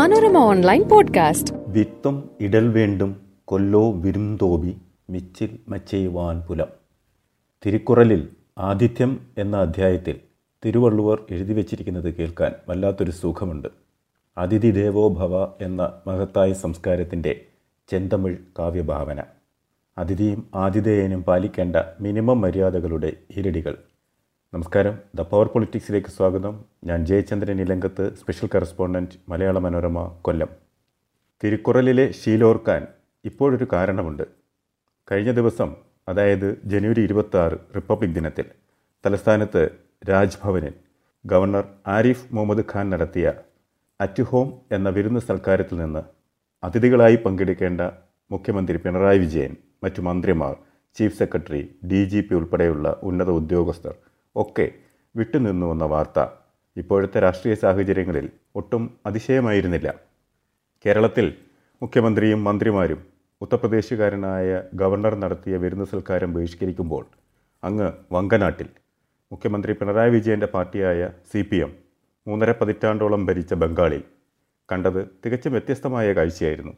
Manorama online podcast. വിത്തും ഇടൽ വേണ്ടും കൊല്ലോ വിരുന്തോബി മിച്ചിൽ മച്ചെയ്യുവാൻ പുലം. തിരുക്കുറലിൽ ആതിഥ്യം എന്ന അധ്യായത്തിൽ തിരുവള്ളുവർ എഴുതി വച്ചിരിക്കുന്നത് കേൾക്കാൻ വല്ലാത്തൊരു സുഖമുണ്ട്. അതിഥി ദേവോ ഭവ എന്ന മഹത്തായ സംസ്കാരത്തിന്റെ ചെന്തമിഴ് കാവ്യഭാവന. അതിഥിയും ആതിഥേയനും പാലിക്കേണ്ട മിനിമം മര്യാദകളുടെ ഇരടികൾ നമസ്കാരം. ദ പവർ പൊളിറ്റിക്സിലേക്ക് സ്വാഗതം. ഞാൻ ജയചന്ദ്രൻ ഇലങ്കത്ത് സ്പെഷ്യൽ കറസ്പോണ്ടന്റ് മലയാള മനോരമ കൊല്ലം. തിരുക്കുറലിലെ ശീലോർക്കാൻ ഇപ്പോഴൊരു കാരണമുണ്ട്. കഴിഞ്ഞ ദിവസം അതായത് ജനുവരി ഇരുപത്തി റിപ്പബ്ലിക് ദിനത്തിൽ തലസ്ഥാനത്ത് രാജ്ഭവനിൽ ഗവർണർ ആരിഫ് മുഹമ്മദ് ഖാൻ നടത്തിയ അറ്റ് ഹോം എന്ന വിരുന്ന് സൽക്കാരത്തിൽ നിന്ന് അതിഥികളായി പങ്കെടുക്കേണ്ട മുഖ്യമന്ത്രി പിണറായി വിജയൻ മറ്റു മന്ത്രിമാർ chief secretary D G P ഉൾപ്പെടെയുള്ള ഉന്നത ഉദ്യോഗസ്ഥർ ഒക്കെ വിട്ടുനിന്നു വന്ന വാർത്ത ഇപ്പോഴത്തെ രാഷ്ട്രീയ സാഹചര്യങ്ങളിൽ ഒട്ടും അതിശയമായിരുന്നില്ല. കേരളത്തിൽ മുഖ്യമന്ത്രിയും മന്ത്രിമാരും ഉത്തർപ്രദേശുകാരനായ ഗവർണർ നടത്തിയ വിരുന്ന് സൽക്കാരം ബഹിഷ്കരിക്കുമ്പോൾ അങ്ങ് വങ്കനാട്ടിൽ മുഖ്യമന്ത്രി പിണറായി വിജയന്റെ പാർട്ടിയായ സി പി എം മൂന്നര പതിറ്റാണ്ടോളം ഭരിച്ച ബംഗാളിൽ കണ്ടത് തികച്ചും വ്യത്യസ്തമായ കാഴ്ചയായിരുന്നു.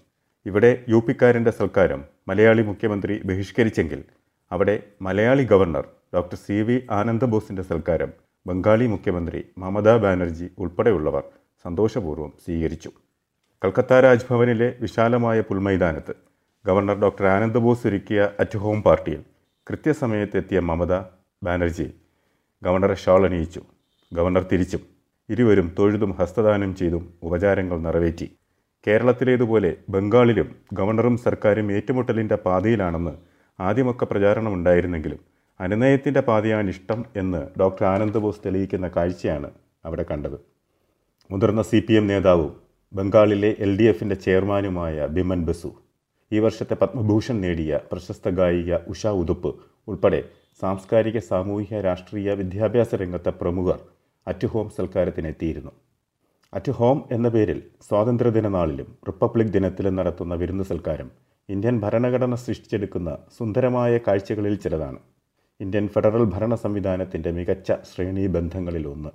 ഇവിടെ യു പിക്കാരന്റെ സൽക്കാരം മലയാളി മുഖ്യമന്ത്രി ബഹിഷ്കരിച്ചെങ്കിൽ അവിടെ Malayali governor doctor C V ആനന്ദബോസിന്റെ സൽക്കാരം ബംഗാളി മുഖ്യമന്ത്രി മമതാ ബാനർജി ഉൾപ്പെടെയുള്ളവർ സന്തോഷപൂർവം സ്വീകരിച്ചു. കൽക്കത്ത രാജ്ഭവനിലെ വിശാലമായ പുൽമൈതാനത്ത് ഗവർണർ ഡോക്ടർ ആനന്ദബോസ് ഒരുക്കിയ അറ്റ് ഹോം പാർട്ടിയിൽ കൃത്യസമയത്തെത്തിയ മമത ബാനർജി ഗവർണറെ ഷാൾ അണിയിച്ചു. ഗവർണർ തിരിച്ചും ഇരുവരും തൊഴുതും ഹസ്തദാനം ചെയ്തും ഉപചാരങ്ങൾ നിറവേറ്റി. കേരളത്തിലേതുപോലെ ബംഗാളിലും ഗവർണറും സർക്കാരും ഏറ്റുമുട്ടലിന്റെ പാതയിലാണെന്ന് ആദ്യമൊക്കെ പ്രചാരണമുണ്ടായിരുന്നെങ്കിലും അനുനയത്തിന്റെ പാതയാണ് ഇഷ്ടം എന്ന് ഡോക്ടർ ആനന്ദ് ബോസ് തെളിയിക്കുന്ന കാഴ്ചയാണ് അവിടെ കണ്ടത്. മുതിർന്ന സി പി എം നേതാവും ബംഗാളിലെ എൽ ഡി എഫിന്റെ ചെയർമാനുമായ ബിമൻ ബസു ഈ വർഷത്തെ പത്മഭൂഷൺ നേടിയ പ്രശസ്ത ഗായിക ഉഷ ഉതുപ്പ് ഉൾപ്പെടെ സാംസ്കാരിക സാമൂഹിക രാഷ്ട്രീയ വിദ്യാഭ്യാസ രംഗത്തെ പ്രമുഖർ അറ്റ് ഹോം സൽക്കാരത്തിനെത്തിയിരുന്നു. അറ്റ് ഹോം എന്ന പേരിൽ സ്വാതന്ത്ര്യദിന നാളിലും റിപ്പബ്ലിക് ദിനത്തിലും നടത്തുന്ന വിരുന്ന് സൽക്കാരം ഇന്ത്യൻ ഭരണഘടന സൃഷ്ടിച്ചെടുക്കുന്ന സുന്ദരമായ കാഴ്ചകളിൽ ചിലതാണ്. ഇന്ത്യൻ ഫെഡറൽ ഭരണ സംവിധാനത്തിന്റെ മികച്ച ശ്രേണീ ബന്ധങ്ങളിലൊന്ന്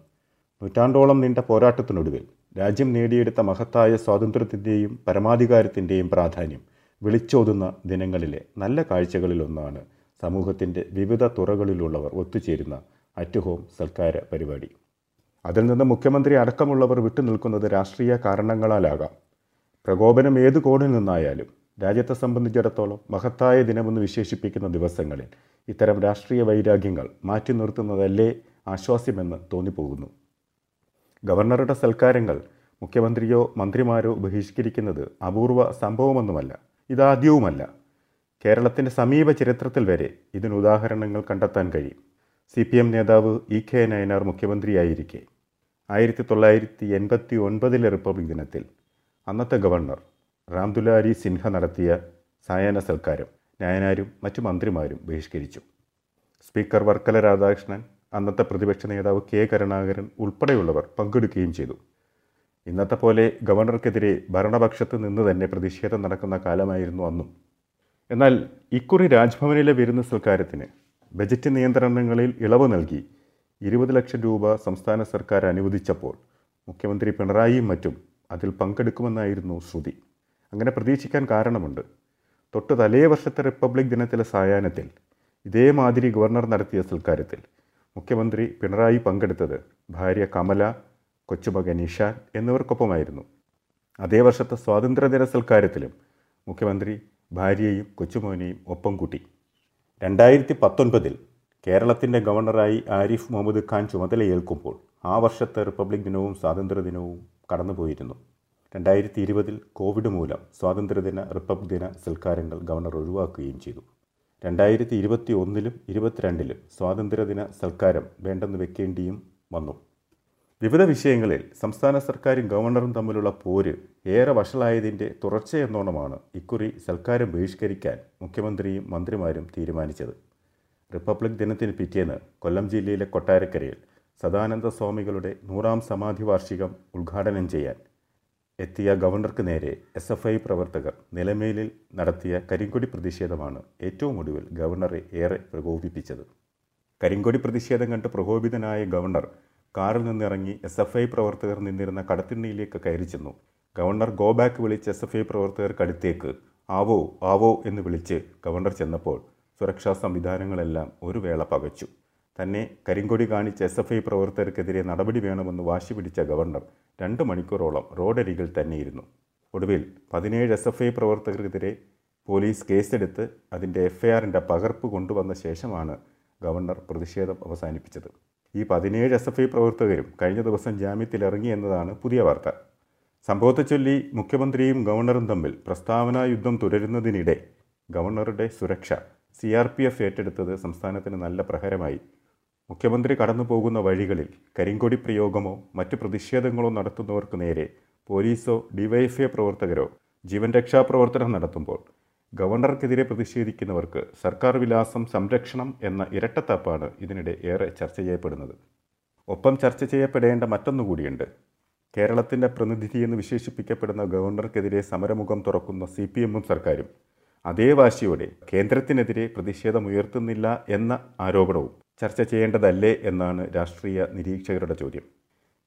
നൂറ്റാണ്ടോളം നീണ്ട പോരാട്ടത്തിനൊടുവിൽ രാജ്യം നേടിയെടുത്ത മഹത്തായ സ്വാതന്ത്ര്യത്തിന്റെയും പരമാധികാരത്തിന്റെയും പ്രാധാന്യം വിളിച്ചോതുന്ന ദിനങ്ങളിലെ നല്ല കാഴ്ചകളിലൊന്നാണ് സമൂഹത്തിന്റെ വിവിധ തുറകളിലുള്ളവർ ഒത്തുചേരുന്ന അറ്റ് ഹോം സൽക്കാര പരിപാടി. അതിൽ നിന്ന് മുഖ്യമന്ത്രി അടക്കമുള്ളവർ വിട്ടുനിൽക്കുന്നത് രാഷ്ട്രീയ കാരണങ്ങളാലാകാം. പ്രകോപനം ഏത് കോണിൽ നിന്നായാലും രാജ്യത്തെ സംബന്ധിച്ചിടത്തോളം മഹത്തായ ദിനമെന്ന് വിശേഷിപ്പിക്കുന്ന ദിവസങ്ങളിൽ ഇത്തരം രാഷ്ട്രീയ വൈരാഗ്യങ്ങൾ മാറ്റി നിർത്തുന്നതല്ലേ ആശ്വാസ്യമെന്ന് തോന്നിപ്പോകുന്നു. ഗവർണറുടെ സൽക്കാരങ്ങൾ മുഖ്യമന്ത്രിയോ മന്ത്രിമാരോ ബഹിഷ്കരിക്കുന്നത് അപൂർവ സംഭവമൊന്നുമല്ല ഇതാദ്യവുമല്ല. കേരളത്തിന്റെ സമീപ ചരിത്രത്തിൽ വരെ ഇതിന് ഉദാഹരണങ്ങൾ കണ്ടെത്താൻ കഴിയും. സി പി എം നേതാവ് ഇ കെ നയനാർ മുഖ്യമന്ത്രിയായിരിക്കെ. ആയിരത്തി തൊള്ളായിരത്തി എൺപത്തി ഒൻപതിലെ റിപ്പബ്ലിക് ദിനത്തിൽ അന്നത്തെ ഗവർണർ രാംദുലാരി സിൻഹ നടത്തിയ സായാഹ്ന സൽക്കാരം. നയനാരും മറ്റു മന്ത്രിമാരും ബഹിഷ്കരിച്ചു. സ്പീക്കർ വർക്കല രാധാകൃഷ്ണൻ അന്നത്തെ പ്രതിപക്ഷ നേതാവ് കെ കരുണാകരൻ ഉൾപ്പെടെയുള്ളവർ പങ്കെടുക്കുകയും ചെയ്തു. ഇന്നത്തെ പോലെ ഗവർണർക്കെതിരെ ഭരണപക്ഷത്ത് നിന്ന് തന്നെ പ്രതിഷേധം നടക്കുന്ന കാലമായിരുന്നു അന്നും. എന്നാൽ ഇക്കുറി രാജ്ഭവനിലെ വിരുന്ന് സൽക്കാരത്തിന് ബജറ്റ് നിയന്ത്രണങ്ങളിൽ ഇളവ് നൽകി ഇരുപത് ലക്ഷം രൂപ സംസ്ഥാന സർക്കാർ അനുവദിച്ചപ്പോൾ മുഖ്യമന്ത്രി പിണറായിയും മറ്റും അതിൽ പങ്കെടുക്കുമെന്നായിരുന്നു ശ്രുതി. അങ്ങനെ പ്രതീക്ഷിക്കാൻ കാരണമുണ്ട്. തൊട്ട് തലേ വർഷത്തെ റിപ്പബ്ലിക് ദിനത്തിലെ സായാഹ്നത്തിൽ ഇതേമാതിരി ഗവർണർ നടത്തിയ സൽക്കാരത്തിൽ മുഖ്യമന്ത്രി പിണറായി പങ്കെടുത്തത് ഭാര്യ കമല കൊച്ചുമകൻ ഇഷാൻ എന്നിവർക്കൊപ്പമായിരുന്നു. അതേ വർഷത്തെ സ്വാതന്ത്ര്യദിന സൽക്കാരത്തിലും മുഖ്യമന്ത്രി ഭാര്യയെയും കൊച്ചുമോനെയും ഒപ്പം കൂട്ടി. രണ്ടായിരത്തി പത്തൊൻപതിൽ കേരളത്തിന്റെ ഗവർണറായി ആരിഫ് മുഹമ്മദ് ഖാൻ ചുമതലയേൽക്കുമ്പോൾ ആ വർഷത്തെ റിപ്പബ്ലിക് ദിനവും സ്വാതന്ത്ര്യദിനവും കടന്നുപോയിരുന്നു. രണ്ടായിരത്തി ഇരുപതിൽ കോവിഡ് മൂലം സ്വാതന്ത്ര്യദിന റിപ്പബ്ലിക് ദിന സൽക്കാരങ്ങൾ ഗവർണർ ഒഴിവാക്കുകയും ചെയ്തു. രണ്ടായിരത്തി ഇരുപത്തി ഒന്നിലും ഇരുപത്തിരണ്ടിലും സ്വാതന്ത്ര്യദിന സൽക്കാരം വേണ്ടെന്ന് വെക്കേണ്ടിയും വന്നു. വിവിധ വിഷയങ്ങളിൽ സംസ്ഥാന സർക്കാരും ഗവർണറും തമ്മിലുള്ള പോര് ഏറെ വഷളായതിന്റെ തുടർച്ചയെന്നോണമാണ് ഇക്കുറി സൽക്കാരം ബഹിഷ്കരിക്കാൻ മുഖ്യമന്ത്രിയും മന്ത്രിമാരും തീരുമാനിച്ചത്. റിപ്പബ്ലിക് ദിനത്തിന് പിറ്റേന്ന് കൊല്ലം ജില്ലയിലെ കൊട്ടാരക്കരയിൽ സദാനന്ദ സ്വാമികളുടെ നൂറാം സമാധി വാർഷികം ഉദ്ഘാടനം ചെയ്യാൻ എത്തിയ ഗവർണർക്ക് നേരെ എസ് എഫ് ഐ പ്രവർത്തകർ നിലമേലിൽ നടത്തിയ കരിങ്കൊടി പ്രതിഷേധമാണ് ഏറ്റവും ഒടുവിൽ ഗവർണറെ ഏറെ പ്രകോപിപ്പിച്ചത്. കരിങ്കൊടി പ്രതിഷേധം കണ്ട് പ്രകോപിതനായ ഗവർണർ കാറിൽ നിന്നിറങ്ങി എസ് എഫ് ഐ പ്രവർത്തകർ നിന്നിരുന്ന കടത്തിണ്ണിയിലേക്ക് കയറി ചെന്നു. ഗവർണർ ഗോ ബാക്ക് വിളിച്ച് എസ് എഫ് ഐ പ്രവർത്തകർക്കടുത്തേക്ക് ആവോ ആവോ എന്ന് വിളിച്ച് ഗവർണർ ചെന്നപ്പോൾ സുരക്ഷാ സംവിധാനങ്ങളെല്ലാം ഒരു വേള പകച്ചു. തന്നെ കരിങ്കൊടി കാണിച്ച എസ് എഫ് ഐ പ്രവർത്തകർക്കെതിരെ നടപടി വേണമെന്ന് വാശി പിടിച്ച ഗവർണർ രണ്ട് മണിക്കൂറോളം റോഡരികിൽ തന്നെയിരുന്നു. ഒടുവിൽ പതിനേഴ് എസ് എഫ് ഐ പ്രവർത്തകർക്കെതിരെ പോലീസ് കേസെടുത്ത് അതിന്റെ എഫ്ഐആറിന്റെ പകർപ്പ് കൊണ്ടുവന്ന ശേഷമാണ് ഗവർണർ പ്രതിഷേധം അവസാനിപ്പിച്ചത്. ഈ പതിനേഴ് എസ് എഫ് ഐ പ്രവർത്തകരും കഴിഞ്ഞ ദിവസം ജാമ്യത്തിൽ ഇറങ്ങി എന്നതാണ് പുതിയ വാർത്ത. സംഭവത്തെ ചൊല്ലി മുഖ്യമന്ത്രിയും ഗവർണറും തമ്മിൽ പ്രസ്താവനാ യുദ്ധം തുടരുന്നതിനിടെ ഗവർണറുടെ സുരക്ഷ സി ആർ പി എഫ് ഏറ്റെടുത്തത് സംസ്ഥാനത്തിന് നല്ല പ്രഹരമായി. മുഖ്യമന്ത്രി കടന്നു പോകുന്ന വഴികളിൽ കരിങ്കൊടി പ്രയോഗമോ മറ്റ് പ്രതിഷേധങ്ങളോ നടത്തുന്നവർക്ക് നേരെ പോലീസോ ഡിവൈഎഫ്ഐ പ്രവർത്തകരോ ജീവൻ രക്ഷാ പ്രവർത്തനം നടത്തുമ്പോൾ ഗവർണർക്കെതിരെ പ്രതിഷേധിക്കുന്നവർക്ക് സർക്കാർ വിലാസം സംരക്ഷണം എന്ന ഇരട്ടത്താപ്പാണ് ഇതിനിടെ ഏറെ ചർച്ച ചെയ്യപ്പെടുന്നത്. ഒപ്പം ചർച്ച ചെയ്യപ്പെടേണ്ട മറ്റൊന്നുകൂടിയുണ്ട്. കേരളത്തിന്റെ പ്രതിനിധി എന്ന് വിശേഷിപ്പിക്കപ്പെടുന്ന ഗവർണർക്കെതിരെ സമരമുഖം തുറക്കുന്ന സി പി എമ്മും സർക്കാരും അതേ വാശിയോടെ കേന്ദ്രത്തിനെതിരെ പ്രതിഷേധമുയർത്തുന്നില്ല എന്ന ആരോപണവും ചർച്ച ചെയ്യേണ്ടതല്ലേ എന്നാണ് രാഷ്ട്രീയ നിരീക്ഷകരുടെ ചോദ്യം.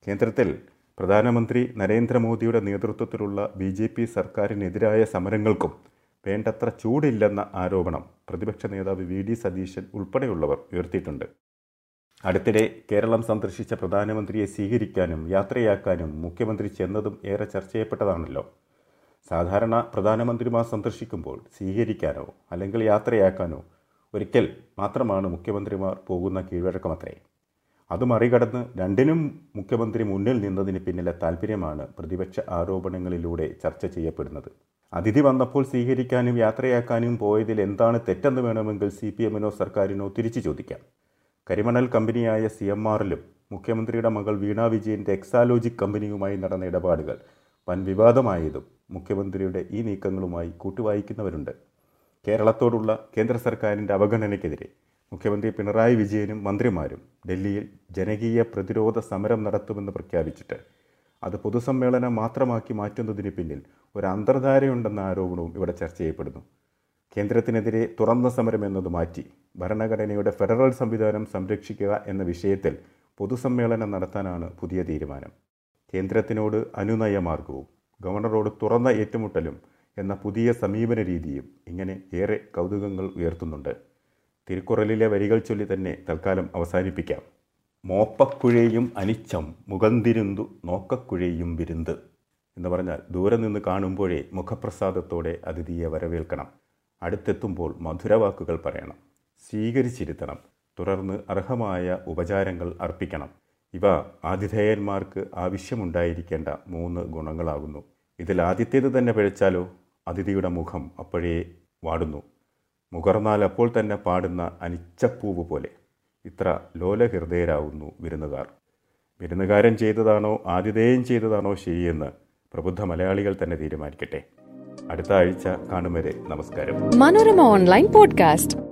കേന്ദ്രത്തിൽ പ്രധാനമന്ത്രി നരേന്ദ്രമോദിയുടെ നേതൃത്വത്തിലുള്ള ബി ജെ പി സർക്കാരിനെതിരായ സമരങ്ങൾക്കും വേണ്ടത്ര ചൂടില്ലെന്ന ആരോപണം പ്രതിപക്ഷ നേതാവ് വി ഡി സതീശൻ ഉൾപ്പെടെയുള്ളവർ ഉയർത്തിയിട്ടുണ്ട്. അടുത്തിടെ കേരളം സന്ദർശിച്ച പ്രധാനമന്ത്രിയെ സ്വീകരിക്കാനും യാത്രയാക്കാനും മുഖ്യമന്ത്രി ചെന്നതും ഏറെ ചർച്ച ചെയ്യപ്പെട്ടതാണല്ലോ. സാധാരണ പ്രധാനമന്ത്രിമാർ സന്ദർശിക്കുമ്പോൾ സ്വീകരിക്കാനോ അല്ലെങ്കിൽ യാത്രയാക്കാനോ ഒരിക്കൽ മാത്രമാണ് മുഖ്യമന്ത്രിമാർ പോകുന്ന കീഴ്വഴക്കമത്രേ. അത് മറികടന്ന് രണ്ടിനും മുഖ്യമന്ത്രി മുന്നിൽ നിന്നതിന് പിന്നിലെ താല്പര്യമാണ് പ്രതിപക്ഷ ആരോപണങ്ങളിലൂടെ ചർച്ച ചെയ്യപ്പെടുന്നത്. അതിഥി വന്നപ്പോൾ സ്വീകരിക്കാനും യാത്രയാക്കാനും പോയതിൽ എന്താണ് തെറ്റെന്ന് വേണമെങ്കിൽ സി പി എമ്മിനോ സർക്കാരിനോ തിരിച്ചു ചോദിക്കാം. കരിമണൽ കമ്പനിയായ സി എം ആറിലും മുഖ്യമന്ത്രിയുടെ മകൾ വീണാ വിജയന്റെ എക്സാലോജിക് കമ്പനിയുമായി നടന്ന ഇടപാടുകൾ വൻ വിവാദമായതും മുഖ്യമന്ത്രിയുടെ ഈ നീക്കങ്ങളുമായി കൂട്ടുവായിക്കുന്നവരുണ്ട്. കേരളത്തോടുള്ള കേന്ദ്ര സർക്കാരിന്റെ അവഗണനയ്ക്കെതിരെ മുഖ്യമന്ത്രി പിണറായി വിജയനും മന്ത്രിമാരും ഡൽഹിയിൽ ജനകീയ പ്രതിരോധ സമരം നടത്തുമെന്ന് പ്രഖ്യാപിച്ചിട്ട് അത് പൊതുസമ്മേളനം മാത്രമാക്കി മാറ്റുന്നതിന് പിന്നിൽ ഒരു അന്തർധാരയുണ്ടെന്ന ആരോപണവും ഇവിടെ ചർച്ച ചെയ്യപ്പെടുന്നു. കേന്ദ്രത്തിനെതിരെ തുറന്ന സമരം എന്നത് മാറ്റി ഭരണഘടനയുടെ ഫെഡറൽ സംവിധാനം സംരക്ഷിക്കുക എന്ന വിഷയത്തിൽ പൊതുസമ്മേളനം നടത്താനാണ് പുതിയ തീരുമാനം. കേന്ദ്രത്തിനോട് അനുനയമാർഗവും ഗവർണറോട് തുറന്ന ഏറ്റുമുട്ടലും എന്ന പുതിയ സമീപന രീതിയും ഇങ്ങനെ ഏറെ കൗതുകങ്ങൾ ഉയർത്തുന്നുണ്ട്. തിരുക്കുറലിലെ വരികൾ ചൊല്ലി തന്നെ തൽക്കാലം അവസാനിപ്പിക്കാം. മോപ്പക്കുഴയും അനിച്ചം മുഖന്തിരുന്തു നോക്കക്കുഴയും വിരുന്ന് എന്ന് പറഞ്ഞാൽ ദൂരെ നിന്ന് കാണുമ്പോഴേ മുഖപ്രസാദത്തോടെ അതിഥിയെ വരവേൽക്കണം. അടുത്തെത്തുമ്പോൾ മധുരവാക്കുകൾ പറയണം. സ്വീകരിച്ചിരുത്തണം. തുടർന്ന് അർഹമായ ഉപചാരങ്ങൾ അർപ്പിക്കണം. ഇവ ആതിഥേയന്മാർക്ക് ആവശ്യമുണ്ടായിരിക്കേണ്ട മൂന്ന് ഗുണങ്ങളാകുന്നു. ഇതിൽ ആദ്യത്തേത് തന്നെ പിഴച്ചാലോ? അതിഥിയുടെ മുഖം അപ്പോഴേ വാടുന്നു. മുകർന്നാൽ അപ്പോൾ തന്നെ പാടുന്ന അനിച്ചപ്പൂവ് പോലെ. ഇത്ര ലോലഹൃദയരാകുന്നു വിരുന്നുകാർ. വിരുന്നുകാരൻ ചെയ്തതാണോ? ആതിഥേയം ചെയ്തതാണോ ശരിയെന്ന് പ്രബുദ്ധ മലയാളികൾ തന്നെ തീരുമാനിക്കട്ടെ. അടുത്ത ആഴ്ച കാണും വരെ നമസ്കാരം. Manorama online podcast.